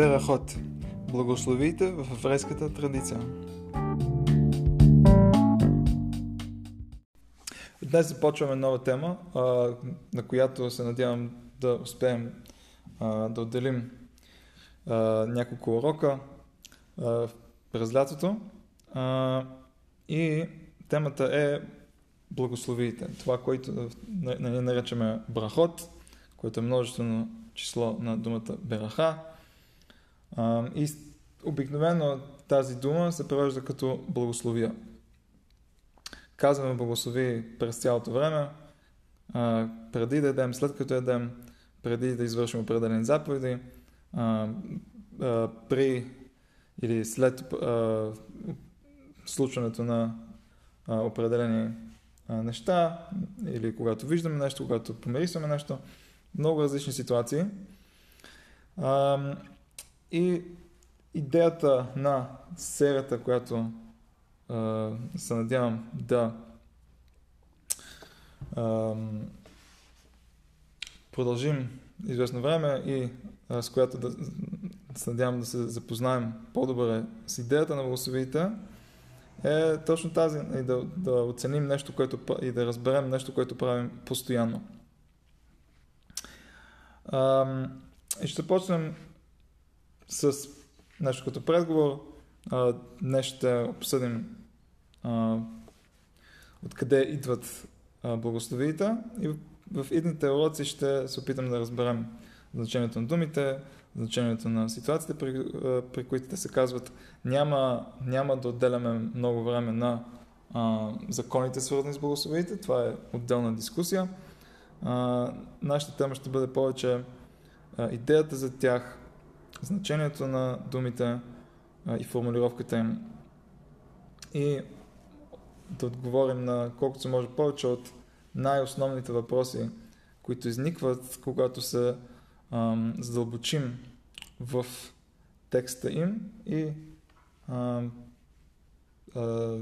Берахот. Благословите в еврейската традиция. Днес започваме нова тема, на която се надявам да успеем да отделим няколко урока през лятото. И темата е благословите. Това, което наричаме брахот, което е множествено число на думата бераха. И обикновено тази дума се превежда като благословия. Казваме благослови през цялото време, преди да едем, след като едем, преди да извършим определени заповеди, при или след случването на определени неща, или когато виждаме нещо, когато помирисваме нещо, много различни ситуации. И идеята на серията, която а, се надявам да а, продължим известно време и а, с която да се надявам да се запознаем по-добре с идеята на благословите, е точно тази и да, да оценим нещо, което и да разберем нещо, което правим постоянно. А, и ще почнем с нещо като предговор. А, днес ще обсъдим а, откъде идват а, благословиите и в, в идните уроци ще се опитам да разберем значението на думите, значението на ситуациите, при, при които те се казват. Няма, няма да отделяме много време на а, законите, свързани с благословиите. Това е отделна дискусия. А, нашата тема ще бъде повече а, идеята за тях, значението на думите а, и формулировката им. И да отговорим на колкото се може повече от най-основните въпроси, които изникват, когато се ам, задълбочим в текста им и ам, а,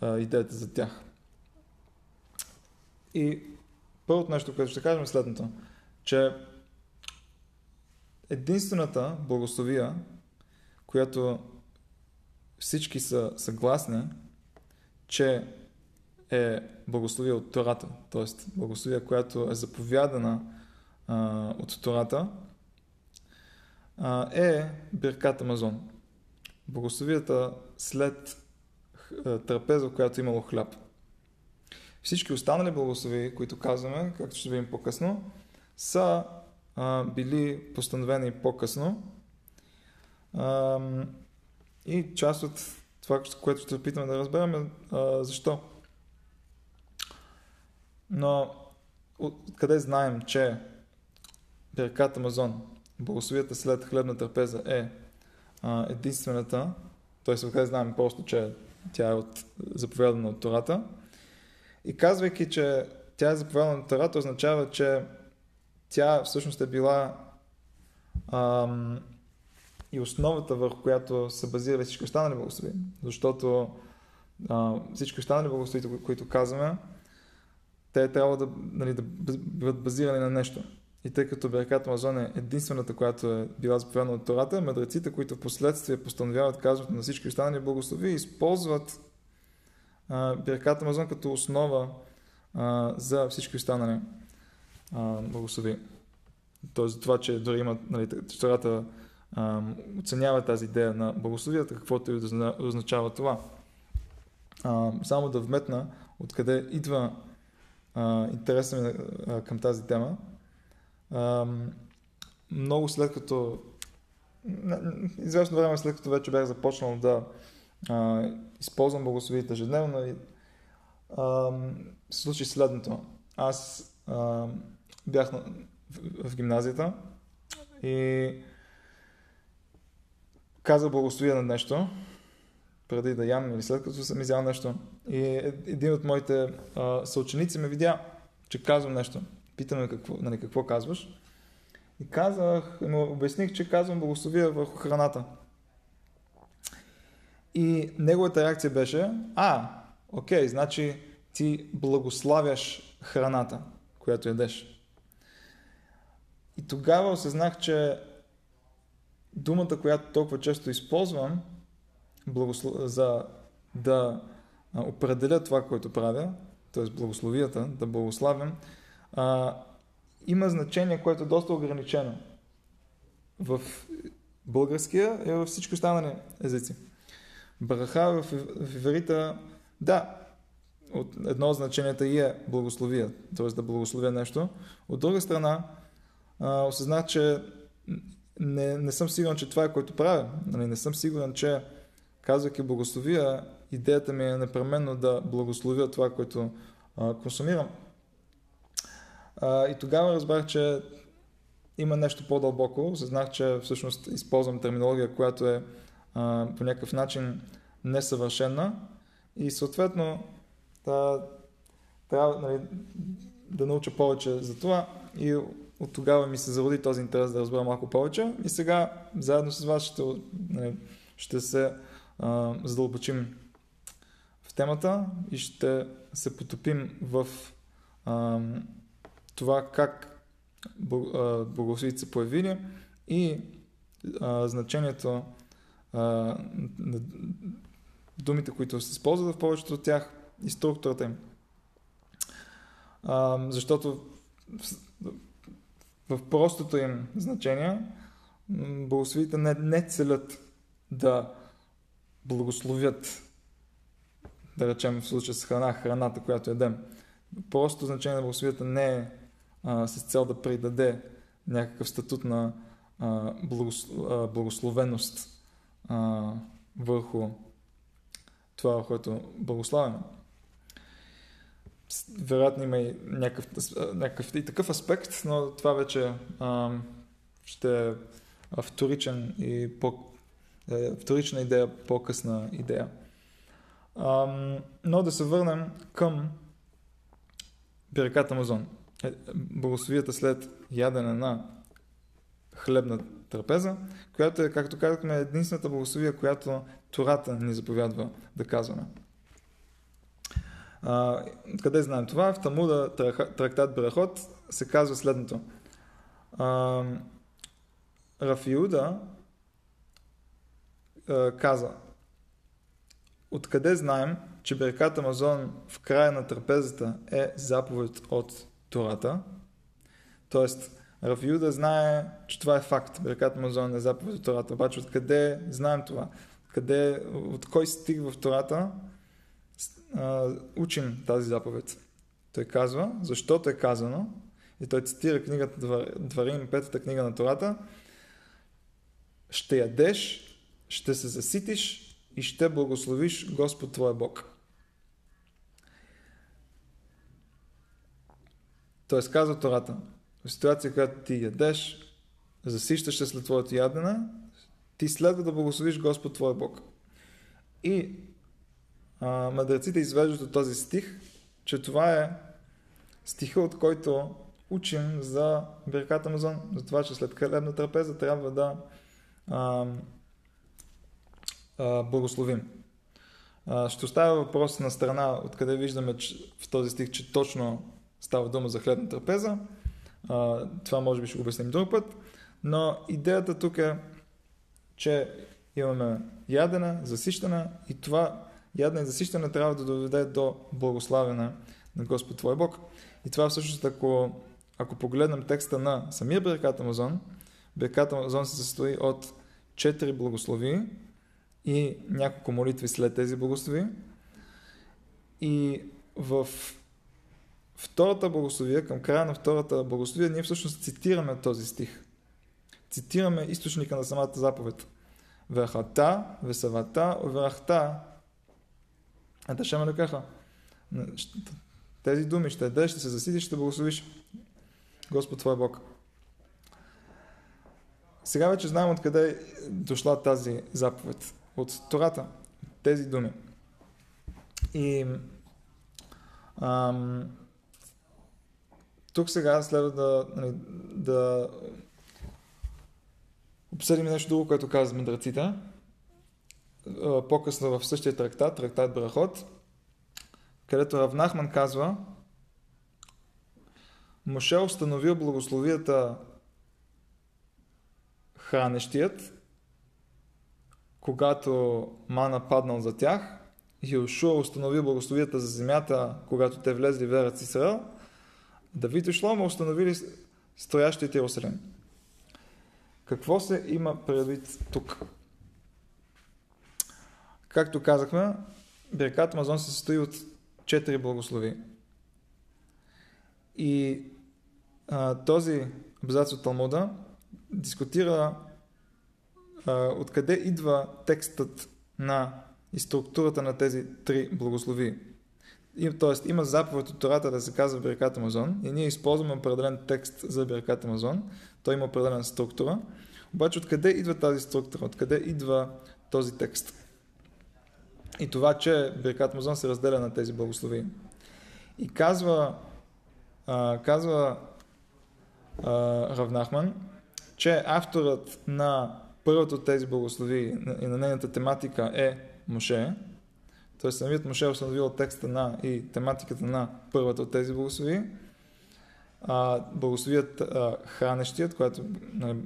а, идеята за тях. И първото нещо, което ще кажем е следното, че единствената благословия, която всички са съгласни, че е благословия от Тората, т.е. благословия, която е заповядана а, от Тората, а, е Биркат Амазон. Благословията след трапеза, която е имало хляб. Всички останали благослови, които казваме, както ще видим по-късно, са били постановени по-късно. И част от това, което ще опитаме да разберем е защо. Но къде знаем, че Беркат Амазон, благословията след хлебна трапеза е единствената, т.е. къде знаем просто, че тя е от, заповядана от Тората. И казвайки, че тя е заповядана от Тората, означава, че тя всъщност е била ам, и основата, върху която са базирали всички останали благослови. Защото а, всички останали благослови, които казваме, те трябва да, нали, да бъдат базирани на нещо. И тъй като Беркат Амазон е единствената, която е била заповядана от Тората, мъдреците, които в последствие постановяват казването на всички останали благослови, използват а, Беркат Амазон като основа а, за всички останали а, благослови. Тоест, това, че дори има, нали, Тората оценява тази идея на благословията, каквото и да означава това. А, само да вметна откъде идва а, интереса ми а, към тази тема. А, много след като известно време след като вече бях започнал да а, използвам благословите ежедневно и се случи следното. Аз а, бях на, в, в гимназията и казах благословия на нещо, преди да ям или след като съм изял нещо. И един от моите а, съученици ме видя, че казвам нещо. Питаме какво, нали, какво казваш. И казах, му обясних, че казвам благословия върху храната. И неговата реакция беше, а, окей, значи ти благославяш храната, която ядеш. И тогава осъзнах, че думата, която толкова често използвам благослов... за да определя това, което правя, т.е. благословията, да благославям, а, има значение, което е доста ограничено в българския и във всички останали езици. Браха в, в иврита, да, от едно от значенията и е благословия, т.е. да благословя нещо. От друга страна, а, осъзнах, че не, не съм сигурен, че това е което правя. Нали, не съм сигурен, че казвайки благословия, идеята ми е непременно да благословя това, което а, консумирам. А, и тогава разбрах, че има нещо по-дълбоко. Осъзнах, че всъщност използвам терминология, която е а, по някакъв начин несъвършена и съответно да, трябва нали, да науча повече за това и от тогава ми се зароди този интерес да разбера малко повече и сега заедно с вас ще, нали, ще се а, задълбочим в темата и ще се потопим в а, това как благословите се появили и а, значението а, на думите, които се използват в повечето от тях и структурата им. А, защото в, простото им значение благословите не, не целят да благословят, да речем в случая с храна, храната, която едем. Просто значение на благословията не е а, с цел да придаде някакъв статут на а, благословеност а, върху това, което благославяме. Вероятно има и някакъв, някакъв и такъв аспект, но това вече а, ще е вторичен и по, е, вторична идея, по-късна идея. А, но да се върнем към Береката Амазон. Е, благословията след ядене на хлебна трапеза, която е, както казахме, единствената благословия, която Тората ни заповядва да казваме. А, къде знаем това? В Тамуда трактат Брахот се казва следното. А, Рафиуда а, каза Откъде знаем, че Беркат Амазон в края на трапезата е заповед от Тората? Тоест, Рафиуда знае, че това е факт. Беркат Амазон е заповед от Тората. Обаче откъде знаем това? Къде, от кой стих в Тората учим тази заповед. Той казва, защото е казано, и той цитира книгата Дварим, петата книга на Тората, ще ядеш, ще се заситиш и ще благословиш Господ Твоя Бог. Тоест казва Тората, в ситуация, която ти ядеш, засищаш се след твоето ядене, ти следва да благословиш Господ Твоя Бог. И а, мъдреците извеждат от този стих, че това е стиха, от който учим за Берката Амазон, за това, че след хлебна трапеза трябва да а, а, благословим. А, ще оставя въпрос на страна, откъде виждаме че, в този стих, че точно става дума за хлебна трапеза. А, това може би ще обясним друг път. Но идеята тук е, че имаме ядене, засищане и това ядна и засищане трябва да доведе до благославяне на Господ Твой Бог. И това всъщност, ако, ако погледнем текста на самия Беркат Амазон, Беркат Амазон се състои от четири благослови и няколко молитви след тези благослови. И в втората благословия, към края на втората благословия, ние всъщност цитираме този стих. Цитираме източника на самата заповед. Вехата, весавата, оверахта, ще ме каха. Тези думи ще дадеш, ще се засидиш, ще благословиш Господ Твой Бог. Сега вече знаем откъде е дошла тази заповед. От Тората. Тези думи. И ам, тук сега следва да, нали, да обсъдим нещо друго, което казват мъдреците по-късно в същия трактат, трактат Брахот, където Равнахман казва, Моше установил благословията хранещият когато мана паднал за тях, Йошуа установи благословията за земята, когато те влезли в Ерец Исраел, Давид и Шлома установили стоящите Иерусалим. Какво се има предвид тук? Както казахме, Беркат Амазон се състои от четири благослови. И а, този абзац от Талмуда дискутира а, откъде идва текстът на и структурата на тези три благослови. И, тоест, има заповед от Тората да се казва Беркат Амазон и ние използваме определен текст за Беркат Амазон. Той има определена структура. Обаче откъде идва тази структура? Откъде идва този текст? И това, че Беркат Амазон се разделя на тези благослови. И казва, казва Равнахман, че авторът на първото от тези благослови и на нейната тематика е Моше. Т.е. самият Моше е установил текста на и тематиката на първата от тези благослови. А, благословият а, хранещият, което нали,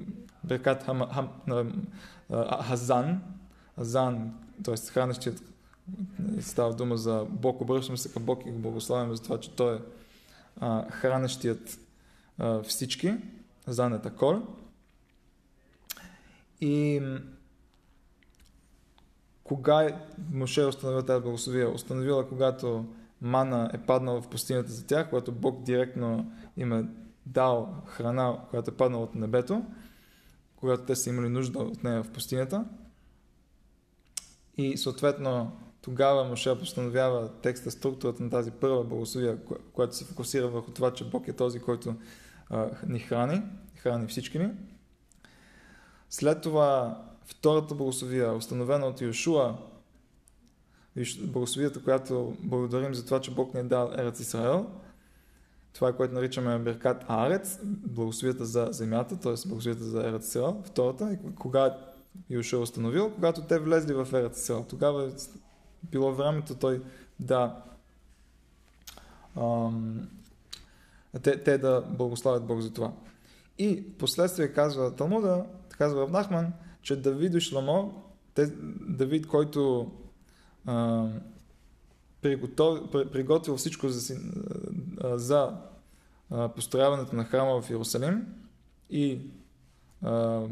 Беркат Хазан, Хазан, т.е. хранещият става дума за Бог, обръщаме се към Бог и го благославяме за това, че Той е а, хранещият а, всички, Хазан е такор. И кога е Моше установил тази благословия? Установила, когато мана е паднала в пустинята за тях, когато Бог директно им е дал храна, която е паднала от небето, когато те са имали нужда от нея в пустинята. И съответно тогава Моше постановява текста, структурата на тази първа благословия, която се фокусира върху това, че Бог е този, който ни храни, храни всички ни. След това втората благословия, установена от Йошуа, благословията, която благодарим за това, че Бог ни е дал Ерец Исраел, това е което наричаме Беркат Арец, благословията за земята, т.е. благословията за Ерец Исраел, втората, и кога Йошуа е установил, когато те влезли в Ерец Исраел. Тогава е било времето той да ам, те, те да благославят Бог за това. И последствие казва Талмуда, казва Авнахман, че Давид и Шламо, те, Давид, който а, приготов, приготвил всичко за, а, за построяването на храма в Иерусалим и а,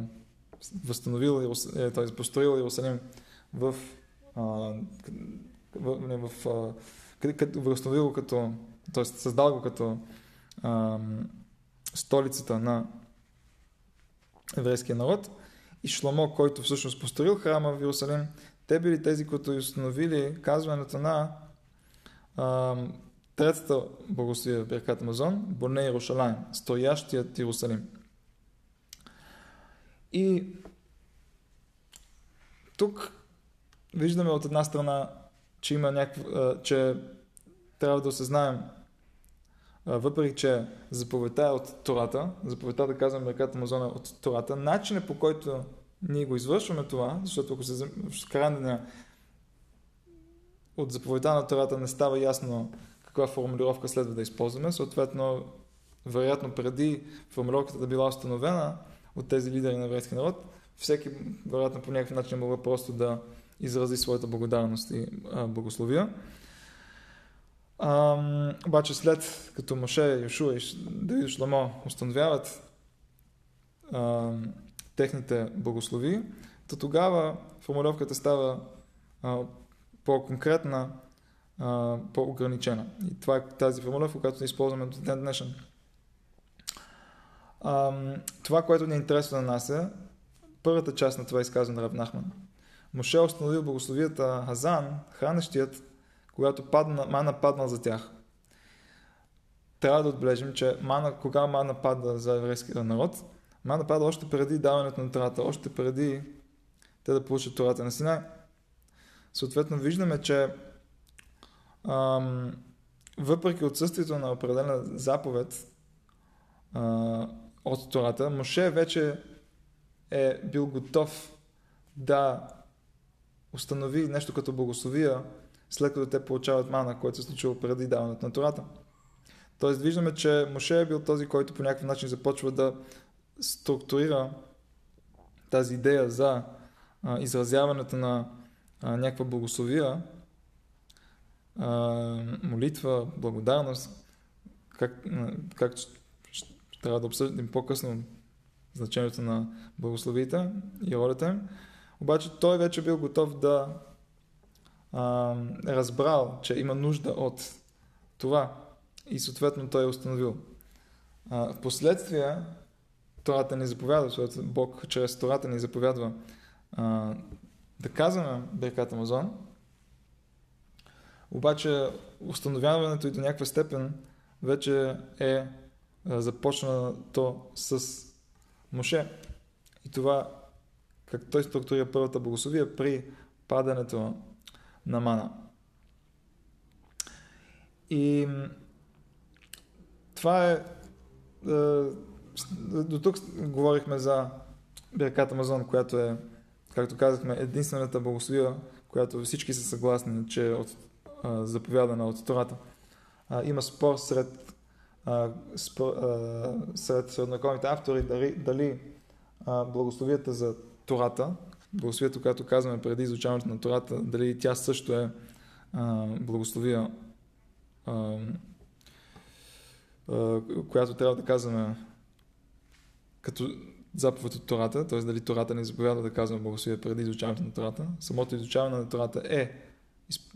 възстановил, е, т.е. построил Иерусалим в, а, в, в като, възстановил като, т.е. създал го като а, столицата на еврейския народ и Шломо, който всъщност построил храма в Иерусалим, те били тези, които установили казването на а, третата благословия в Беркат Мазон, Боне Иерушалайм, стоящият Иерусалим. И тук виждаме от една страна, че има някакво, че трябва да осъзнаем въпреки че заповедта е от Тората, заповедта да казваме ръката Амазона е от Тората, начинът по който ние го извършваме това, защото ако се крайне от заповедта на Тората не става ясно каква формулировка следва да използваме, съответно, вероятно преди формулировката да била установена от тези лидери на еврейски народ, всеки, вероятно по някакъв начин мога просто да изрази своята благодарност и а, благословия. Ам, обаче след като Моше, Йошуа и Давид Шламо установяват ам, техните благослови, то тогава формулировката става а, по-конкретна, а, по-ограничена. И това е тази формулировка, която използваме до ден днешен. Ам, това, което ни е интересно на нас е първата част на това изказване на Равнахман. Моше установил благословията Хазан, хранещият, когато падна, мана падна за тях. Трябва да отбележим, че мана, кога мана пада за еврейския народ, мана пада още преди даването на Тората, още преди те да получат Тората на Синай. Съответно, виждаме, че ам, въпреки отсъствието на определена заповед а, от Тората, Моше вече е бил готов да установи нещо като благословия след като те получават мана, което се случило преди даването на Тората. Тоест виждаме, че Моше е бил този, който по някакъв начин започва да структурира тази идея за а, изразяването на а, някаква благословия, а, молитва, благодарност, как, как ще трябва да обсъдим по-късно значението на благословите и ролята им. Обаче той вече бил готов да а, разбрал, че има нужда от това и съответно той е установил. А, впоследствие Тората ни заповядва, защото Бог чрез Тората ни заповядва а, да казваме Берката Амазон, обаче установяването и до някаква степен вече е започнато с Моше. И това, как той структурира първата богословия при падането на мана. И това е... До тук говорихме за Берката Амазон, която е, както казахме, единствената богословия, която всички са съгласни, че е от, а, заповядана от Тората. А, има спор сред сред средновековните автори дали, дали а, благословията за Тората, благословието, която казваме преди изучаването на Тората, дали тя също е а, благословия, а, а, която трябва да казваме като заповед от Тората, т.е. дали Тората ни заповяда да казваме благословия преди изучаването на Тората. Самото изучаване на Тората е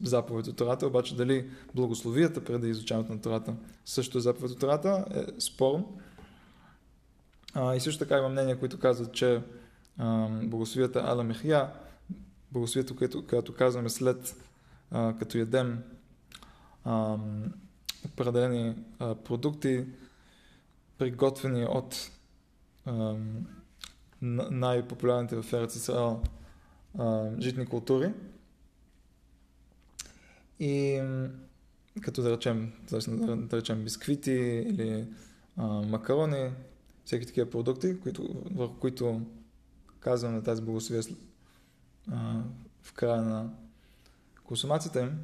заповед от Тората, обаче дали благословията преди изучаването на Тората също е заповед от Тората е спорно. И също така има мнения, които казват, че благословията Ала Мехия, благословието, което, което казваме след а, като ядем а, определени а, продукти, приготвени от а, най-популярните в Ерец Исраел житни култури, и като да речем, да, речем бисквити или а, макарони, всеки такива продукти, които, върху които казваме тази благословие в края на консумацията им.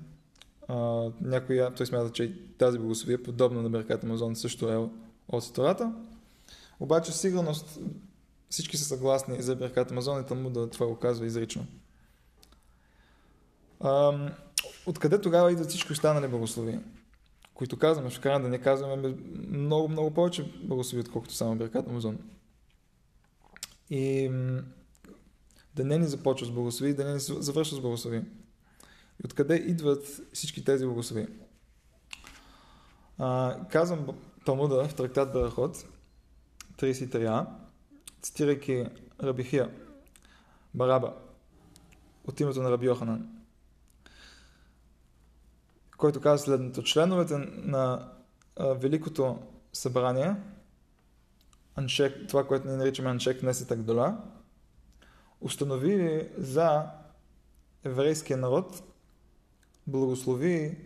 А, той смята, че тази благословие, подобно на Берката Амазон, също е от Тората. Обаче сигурност всички са съгласни за Берката Амазон и да това го казва изрично. Откъде тогава идват всички останали благослови? Които казваме, ще да не казваме много, много повече благослови, отколкото само Беркат Амазон. И да не ни започва с благослови, не ни завършва с благослови. И откъде идват всички тези благослови? Казвам Талмуда в трактат Барахот, 33а, цитирайки Рабихия, Бараба, от името на Раби Йоханан който казва следното. Членовете на Великото събрание, Аншек, това, което ние наричаме Аншек Несет Агдола, установили за еврейския народ благослови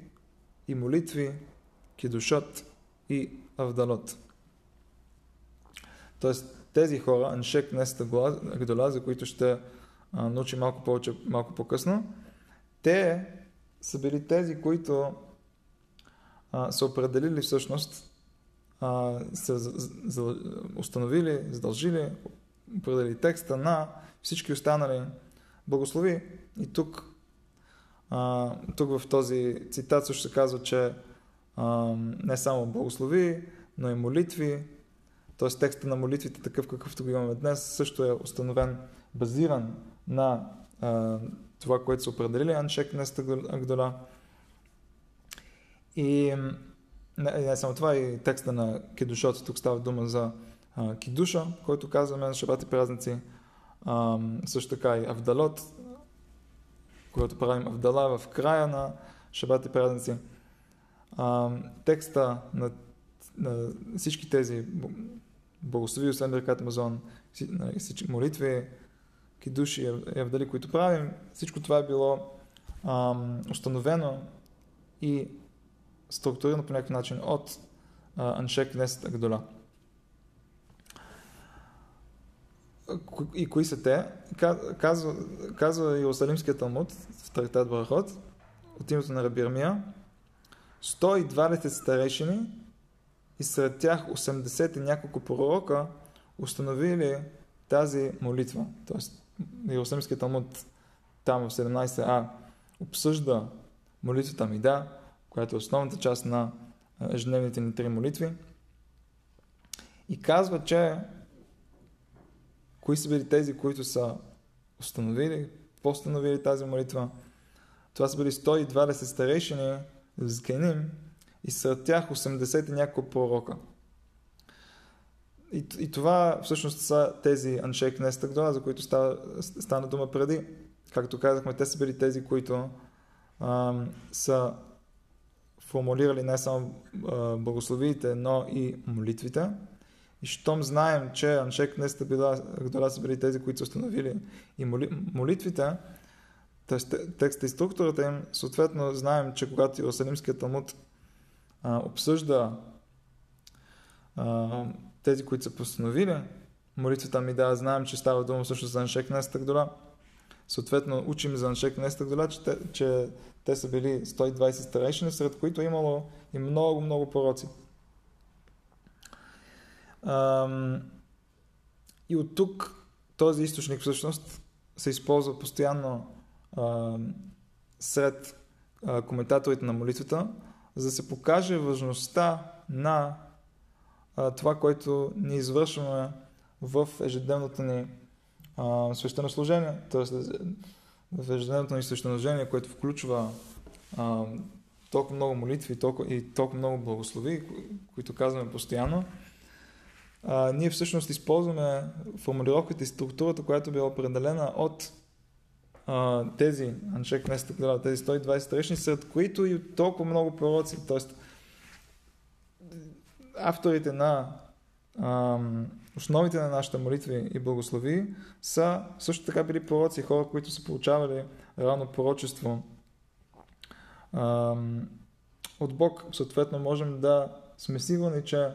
и молитви, кидушот и авдалот. Тоест, тези хора, Аншек Несет Агдола, за които ще научим малко повече, малко по-късно, те са били тези, които а, са определили всъщност, а, са за, установили, задължили, определили текста на всички останали благослови. И тук, а, тук в този цитат също се казва, че а, не само благослови, но и молитви, т.е. текста на молитвите, такъв какъвто го имаме днес, също е установен, базиран на а, това, което са определили Аншек Неста Агдола. И не, не само това, и текста на Кедушот, тук става дума за а, Кидуша, който казваме на шабати празници. А, също така и Авдалот, когато правим Авдала в края на шабати празници. А, текста на, на всички тези благослови, освен Беркат Мазон, всички молитви, кидуши и евдали, които правим, всичко това е било ам, установено и структурирано по някакъв начин от Аншек Несет Агдола. И кои са те? Казва, казва Иерусалимският Талмуд в Трактат Барахот от името на Рабирмия 120 старейшини и сред тях 80 и няколко пророка установили тази молитва. Тоест Иерусалимския Талмуд там в 17а обсъжда молитвата Мида, която е основната част на ежедневните ни три молитви. И казва, че кои са били тези, които са установили, постановили тази молитва. Това са били 120 старейшини, зкеним, и сред тях 80 и няколко пророка. И, и това всъщност са тези Аншей Кнестагдора, за които става, стана дума преди. Както казахме, те са били тези, които а, са формулирали не само а, благословиите, но и молитвите. И щом знаем, че Аншек Кнестагдора са били тези, които са установили и моли, молитвите, текста и структурата им, съответно знаем, че когато Иерусалимският Талмуд обсъжда а, тези, които са постановили молитвата ми да знаем, че става дума също за Аншек Нестагдола. Съответно, учим за Аншек Нестагдола, че, те, че те са били 120 старейшини, сред които е имало и много, много пророци. Ам, и от тук този източник всъщност се използва постоянно ам, сред а, коментаторите на молитвата, за да се покаже важността на а, това, което ни извършваме в ежедневното ни а, свещенослужение, т.е. в ежедневното ни свещенослужение, което включва а, толкова много молитви толкова, и толкова много благослови, които казваме постоянно, а, ние всъщност използваме формулировката и структурата, която била определена от а, тези Нестък, тези 120 старешни, сред които и толкова много пророци. Тоест, авторите на а, основите на нашите молитви и благослови са също така били пророци, хора, които са получавали рано пророчество от Бог. Съответно, можем да сме сигурни, че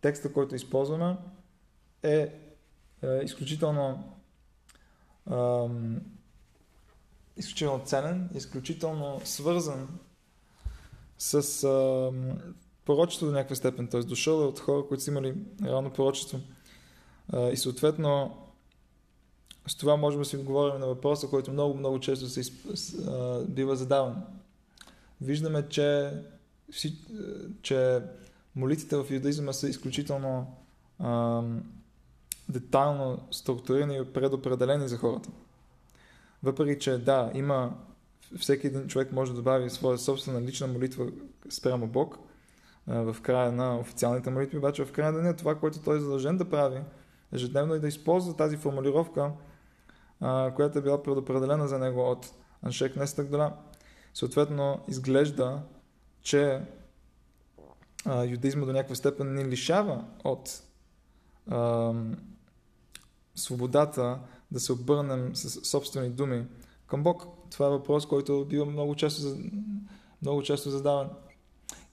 текста, който използваме, е, е изключително изключително ценен, изключително свързан с пророчество до някаква степен, т.е. дошъл е от хора, които са имали реално пророчество. И съответно с това можем да си отговорим на въпроса, който много, много често се изп... бива задаван. Виждаме, че, че молитвите в юдаизма са изключително а, детайлно структурирани и предопределени за хората. Въпреки, че да, има всеки един човек може да добави своя собствена лична молитва спрямо Бог в края на официалните молитви, обаче в края на деня това, което той е задължен да прави ежедневно и да използва тази формулировка, която е била предопределена за него от Аншек Нестагдола. Съответно, изглежда, че юдизма до някаква степен ни лишава от свободата да се обърнем с собствени думи към Бог. Това е въпрос, който бива много често, много често задаван.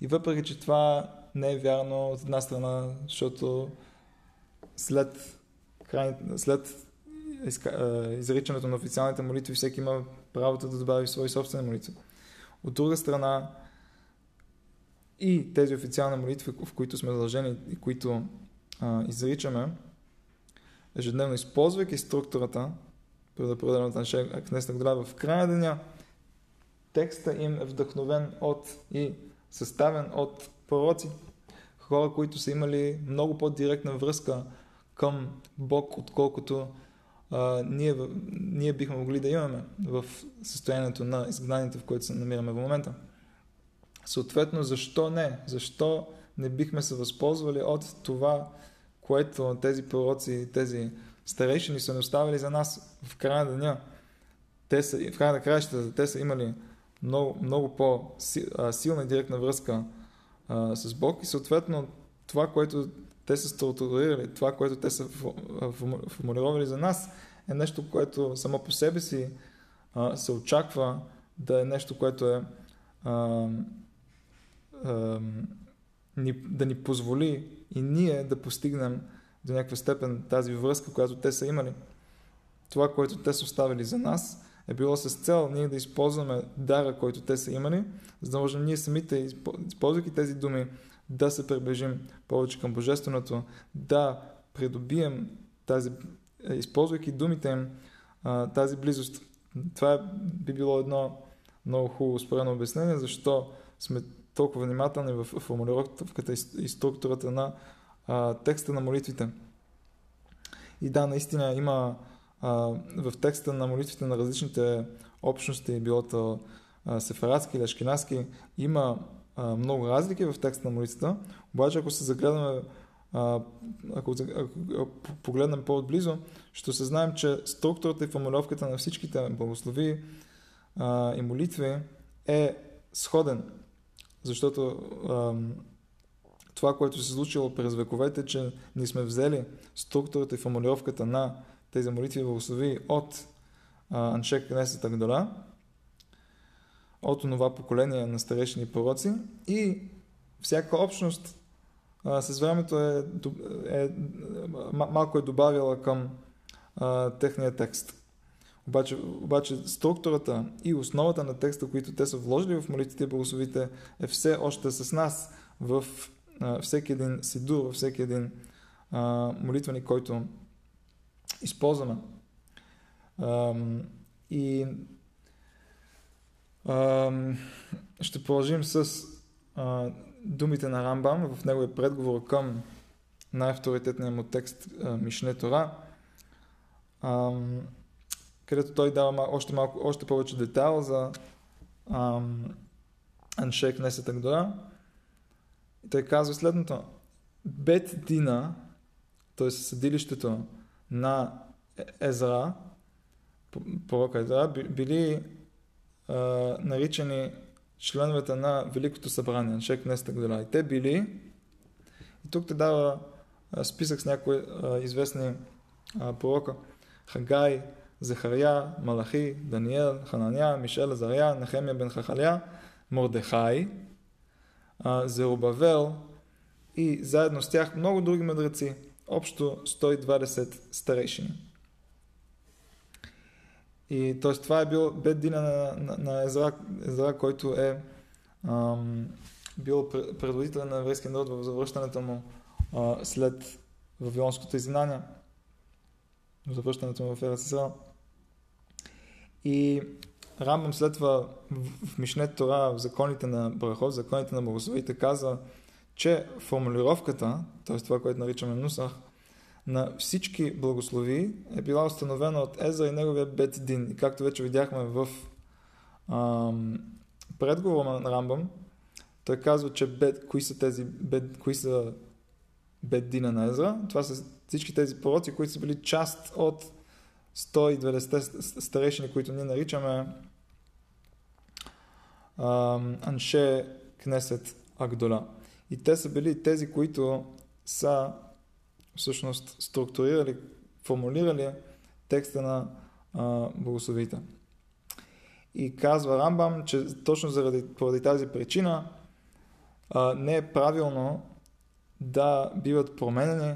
И въпреки, че това не е вярно от една страна, защото след, край, след изричането на официалните молитви всеки има правото да добави свои собствени молитви. От друга страна, и тези официални молитви, в които сме задължени и които а, изричаме, ежедневно използвайки структурата, предопределената на Гдола в края деня, текста им е вдъхновен от и съставен от пророци, хора, които са имали много по-директна връзка към Бог, отколкото а, ние, ние бихме могли да имаме в състоянието на изгнаните, в което се намираме в момента. Съответно, защо не? Защо не бихме се възползвали от това което тези пророци, тези старейшини са ни оставили за нас в края на деня. Те са, в края на краищата, те са имали много, много по-силна и директна връзка а, с Бог и съответно това, което те са структурирали, това, което те са формулировали за нас, е нещо, което само по себе си а, се очаква да е нещо, което е а, а, ни, да ни позволи и ние да постигнем до някаква степен тази връзка, която те са имали. Това, което те са оставили за нас, е било с цел ние да използваме дара, който те са имали, за да можем ние самите, използвайки тези думи, да се приближим повече към Божественото, да придобием тази използвайки думите им, тази близост. Това би било едно много хубаво спорено обяснение, защо сме толкова внимателни в формулировката и структурата на текста на молитвите. И да, наистина има в текста на молитвите на различните общности, било то сефарадски или ашкенаски, има много разлики в текста на молитвата, обаче ако се загледаме ако, погледнем по-отблизо, ще се знаем, че структурата и формулировката на всичките благослови и молитви е сходен. Защото това, което се случило през вековете, че ние сме взели структурата и формулировката на тези молитви и благослови от Аншек Кнесета Гдола, от това поколение на старешни пророци и всяка общност а, с времето е, е, малко е добавила към а, техния текст. Обаче, обаче структурата и основата на текста, които те са вложили в молитвите и благословите, е все още с нас в а, всеки един сидур, във всеки един а, молитвеник, който използваме. А, и а, ще продължим с а, думите на Рамбам в неговия предговор към най-авторитетния му текст Мишне Тора, а, където той дава още, малко, още повече детайл за Аншек Несета Гдора. И той казва следното. Бет Дина, т.е. съдилището на Езра, пророка Езра, били а, наричани членовете на Великото събрание, Шек Неста Гдола. И те били, и тук те дава списък с някои а, известни а, пророка, Хагай, Захария, Малахи, Даниел, Хананя, Мишел, Азария, Нехемия бен Хахалия, Мордехай, Зерубавел и заедно с тях много други мъдреци, общо 120 старейшини. И т.е. това е бил беддина на, на, на Езра, Езра, който е ам, бил предводител на еврейския народ в завръщането му а, след Вавилонското изгнание, завръщането му в Ерасисра. И Рамбам след това в Мишнет Тора, в законите на Брахот, в законите на Богословите, каза, че формулировката, т.е. това, което наричаме Нусах, на всички благослови е била установена от Езра и неговия Бетдин. И както вече видяхме в ам, предговора на Рамбам, той казва, че бед, кои са тези бед, кои са Бетдина на Езра. Това са всички тези пророци, които са били част от 120 старешини, които ние наричаме ам, Анше Кнесет Агдола. И те са били тези, които са всъщност структурирали, формулирали текста на а, богословите. И казва Рамбам, че точно заради, поради тази причина а, не е правилно да биват променени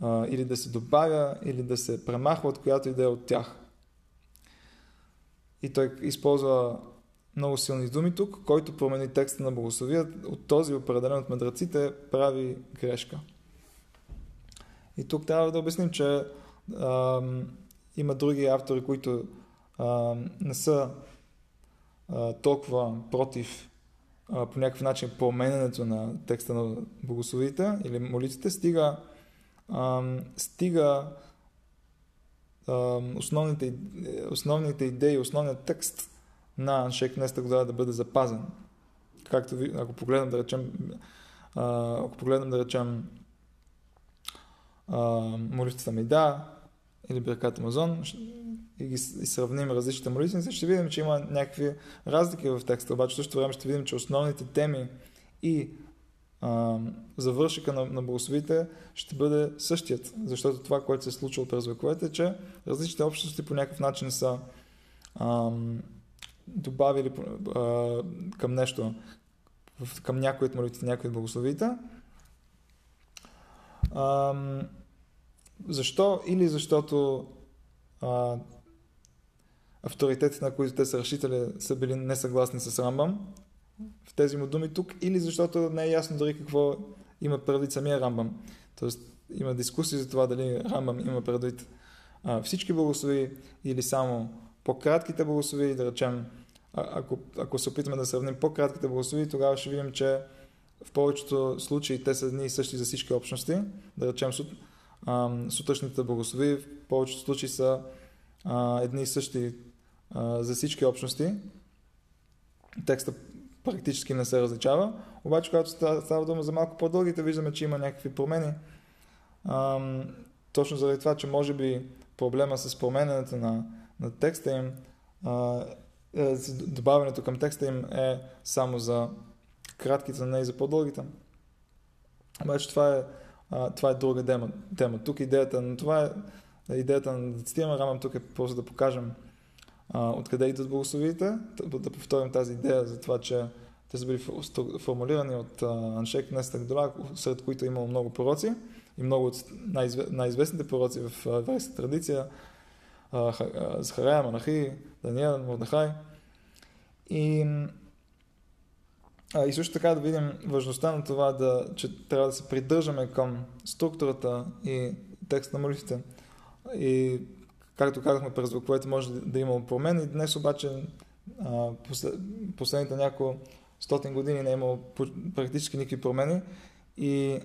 а, или да се добавя, или да се премахва от която идея от тях. И той използва много силни думи тук, който промени текста на богословия, от този определен от мъдреците прави грешка. И тук трябва да обясним, че а, има други автори, които а, не са а, толкова против а, по някакъв начин промененето на текста на богословите или молитвите, стига, а, стига а, основните, основните идеи, основният текст на Аншек Неста да бъде запазен. Както ви, ако погледнем да речем, а, ако погледнем да речем молитвата Мида или Беркат Амазон и ги сравним различните молитвеници, ще видим, че има някакви разлики в текста, обаче също време ще видим, че основните теми и а, завършика на, на богословите ще бъде същият, защото това, което се е случило през вековете, е, че различните общности по някакъв начин са а, добавили а, към нещо, към някои от молитвите, някои от богословите. А, защо? Или защото а, авторитетите, на които те са решители, са били несъгласни с Рамбам в тези му думи тук, или защото не е ясно дори какво има предвид самия Рамбам. Тоест има дискусии за това дали Рамбам има предвид а, всички благослови или само по-кратките благослови, да речем, ако, ако се опитаме да сравним по-кратките благослови, тогава ще видим, че в повечето случаи те са едни и същи за всички общности. Да речем, сут, а, сутрешните благослови в повечето случаи са а, едни и същи а, за всички общности. Текста практически не се различава. Обаче, когато става дума за малко по-дългите, виждаме, че има някакви промени. А, точно заради това, че може би проблема с променянето на, на текста им, а, е, добавянето към текста им е само за кратките, не и за по-дългите. Обаче това е, а, това е друга тема. тема. Тук идеята на това е, идеята на децетия Рамам тук е просто да покажем а, откъде идват благословите, да, да повторим тази идея за това, че те са били формулирани от Аншек Нестак Дола, сред които е имало много пророци и много от най-известните пророци в еврейската традиция, Захарая, Манахи, Даниел, Мордахай. И, а, и също така да видим важността на това, да, че трябва да се придържаме към структурата и текст на молитвите. И както казахме през вековете може да има промени. Днес обаче последните няколко стотин години не е имало практически никакви промени и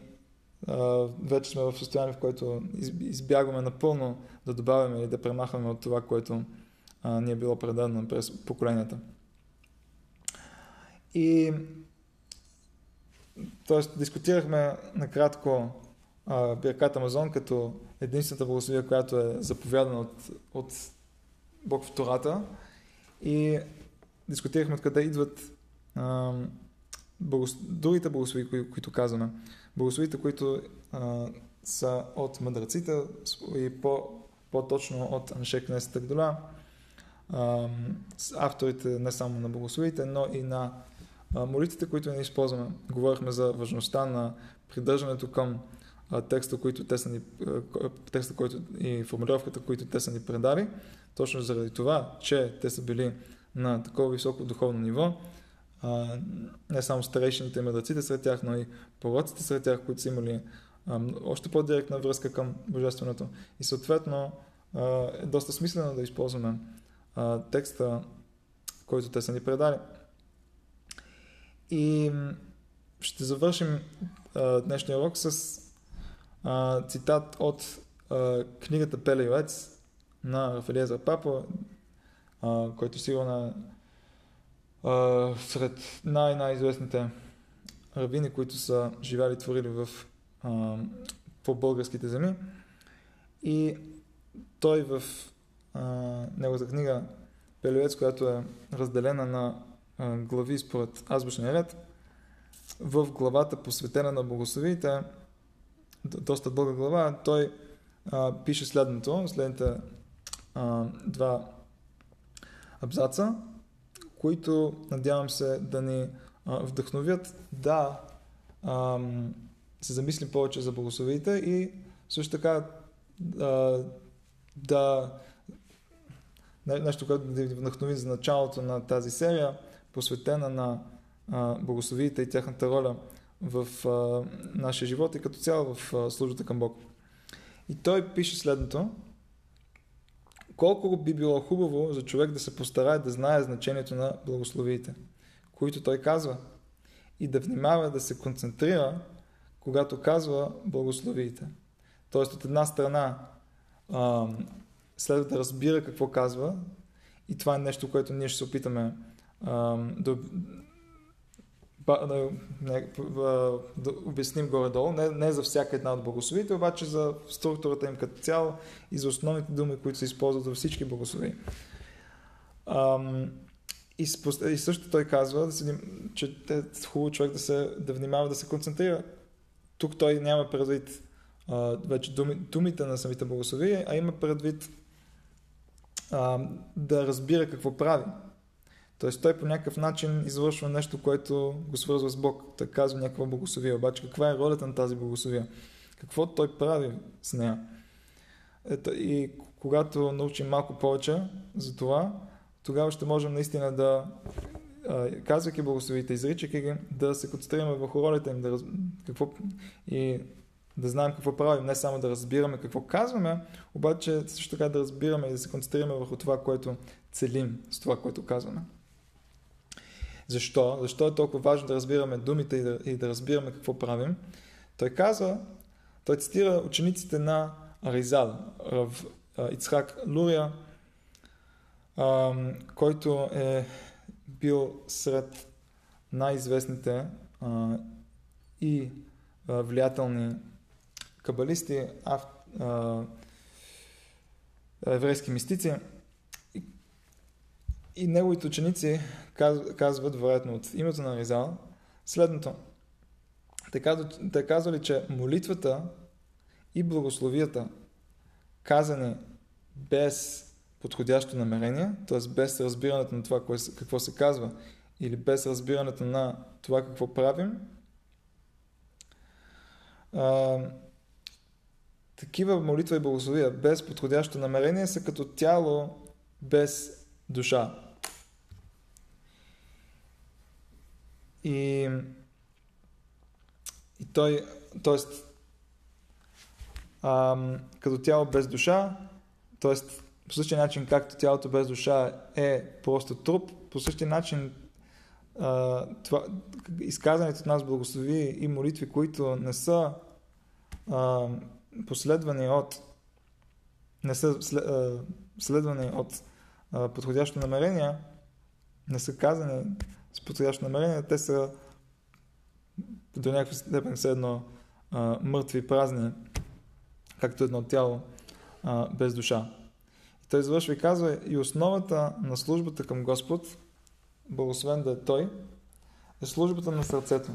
вече сме в състояние, в което избягваме напълно да добавяме или да премахваме от това, което ни е било предадено през поколенията. И т.е. дискутирахме накратко Бирката Амазон като единствената благословия, която е заповядана от, от Бог в Тората. И дискутирахме откъде идват а, благос... другите благослови, кои, които казваме. Благословите, които а, са от мъдреците и по, по-точно от Аншек Несета Гдола, авторите не само на благословите, но и на молитвите, които не използваме. Говорихме за важността на придържането към текста, който те са ни, текста който, и формулировката, които те са ни предали, точно заради това, че те са били на такова високо духовно ниво, а, не само старейшините мъдреците сред тях, но и пророците сред тях, които са имали а, още по-директна връзка към Божественото. И съответно а, е доста смислено да използваме а, текста, който те са ни предали. И ще завършим а, днешния урок с а, цитат от а, книгата Пелеюец на Рафалиеза Папа, който сигурно сред най-най-известните равини, които са живяли и творили в, а, по българските земи. И той в а, неговата книга Пелюец, която е разделена на а, глави според азбучния ред, в главата посветена на богословиите, доста дълга глава, той а, пише следното, следните а, два абзаца, които надявам се да ни а, вдъхновят да а, се замислим повече за богословиите и също така а, да нещо, което да ви вдъхнови за началото на тази серия, посветена на а, богословиите и тяхната роля в а, нашия живот и като цяло в а, службата към Бог. И той пише следното. Колко би било хубаво за човек да се постарае да знае значението на благословиите, които той казва, и да внимава да се концентрира, когато казва благословиите. Тоест от една страна а, следва да разбира какво казва. И това е нещо, което ние ще се опитаме да, да обясним горе-долу, не, не за всяка една от благословите, обаче за структурата им като цяло и за основните думи, които се използват във всички благослови. Ам, и, и също той казва, да се, че е хубаво човек да, се, да внимава да се концентрира. Тук той няма предвид а, вече думи, думите на самите благослови, а има предвид а, да разбира какво прави. Тоест той по някакъв начин извършва нещо, което го свързва с Бог. Той казва някаква богословия. Обаче каква е ролята на тази богословия? Какво той прави с нея? Ето, и когато научим малко повече за това, тогава ще можем наистина да казвайки благословите, изричайки ги, да се концентрираме върху ролята им, да раз... какво... и да знаем какво правим, не само да разбираме какво казваме, обаче също така да разбираме и да се концентрираме върху това, което целим с това, което казваме. Защо? Защо е толкова важно да разбираме думите и да, и да разбираме какво правим? Той казва, той цитира учениците на Аризал, Рав Ицхак Лурия, който е бил сред най-известните и влиятелни кабалисти, еврейски мистици. И, неговите ученици казват, вероятно от името на Ризал, следното. Те казвали, че молитвата и благословията, казани без подходящо намерение, т.е. без разбирането на това какво се казва или без разбирането на това какво правим, а, такива молитва и благословия без подходящо намерение са като тяло без душа. И, и той, т.е. като тяло без душа, т.е. по същия начин, както тялото без душа е просто труп, по същия начин а, това, изказаните от нас благослови и молитви, които не са а, последвани от не са следвани от а, подходящо намерение, не са казани с подходящо намерение, те са до някаква степен все едно а, мъртви, празни, както едно тяло а, без душа. И той завършва и казва, и основата на службата към Господ, благословен да е Той, е службата на сърцето.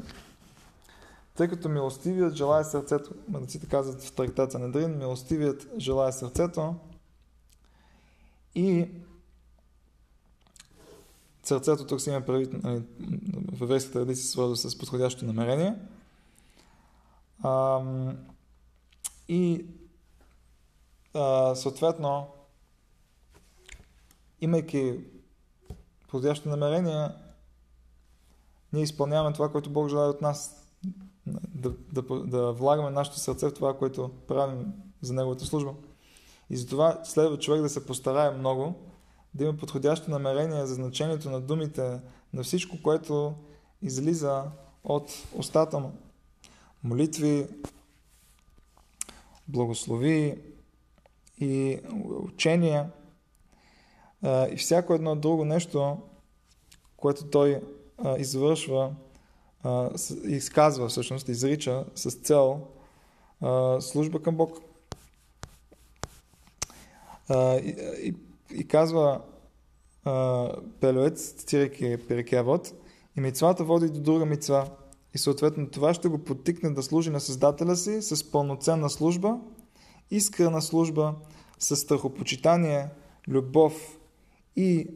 Тъй като милостивият желая сърцето, мъдреците казват в трактата на Дрин, милостивият желая сърцето и сърцето тук си има прави, нали, в еврейската традиция свързва с подходящо намерение. А, и а, съответно, имайки подходящо намерение, ние изпълняваме това, което Бог желая от нас да, да, да влагаме нашето сърце в това, което правим за Неговата служба. И затова следва човек да се постарае много, да има подходящо намерение за значението на думите, на всичко, което излиза от устата му. Молитви, благослови и учения и всяко едно друго нещо, което той извършва изказва всъщност, изрича с цел служба към Бог. И, и, казва Пелоец, цитирайки Перекявод, и мицвата води до друга мицва. И съответно това ще го потикне да служи на Създателя си с пълноценна служба, искрена служба, с страхопочитание, любов и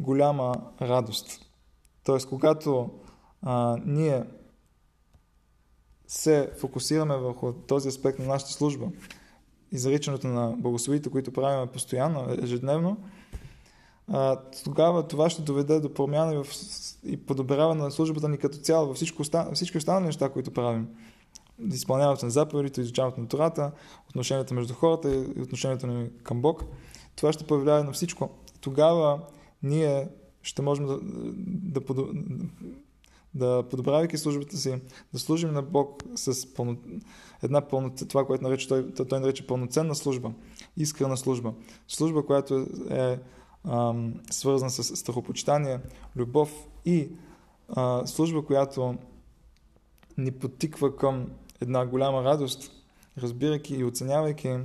голяма радост. Тоест, когато а, ние се фокусираме върху този аспект на нашата служба, изричането на благословите, които правим постоянно, ежедневно, тогава това ще доведе до промяна и, подобряване на службата ни като цяло във всички останали неща, които правим. Изпълняването на заповедите, изучаването на Тората, отношенията между хората и отношението ни към Бог. Това ще повлияе на всичко. Тогава ние ще можем да, да, да, да подобравяйки службата си, да служим на Бог с пълно, една пълно, това, което нарича, той, той нарича пълноценна служба, искрена служба. Служба, която е ам, свързана с страхопочитание, любов и а, служба, която ни подтиква към една голяма радост, разбирайки и оценявайки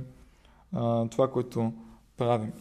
а, това, което правим.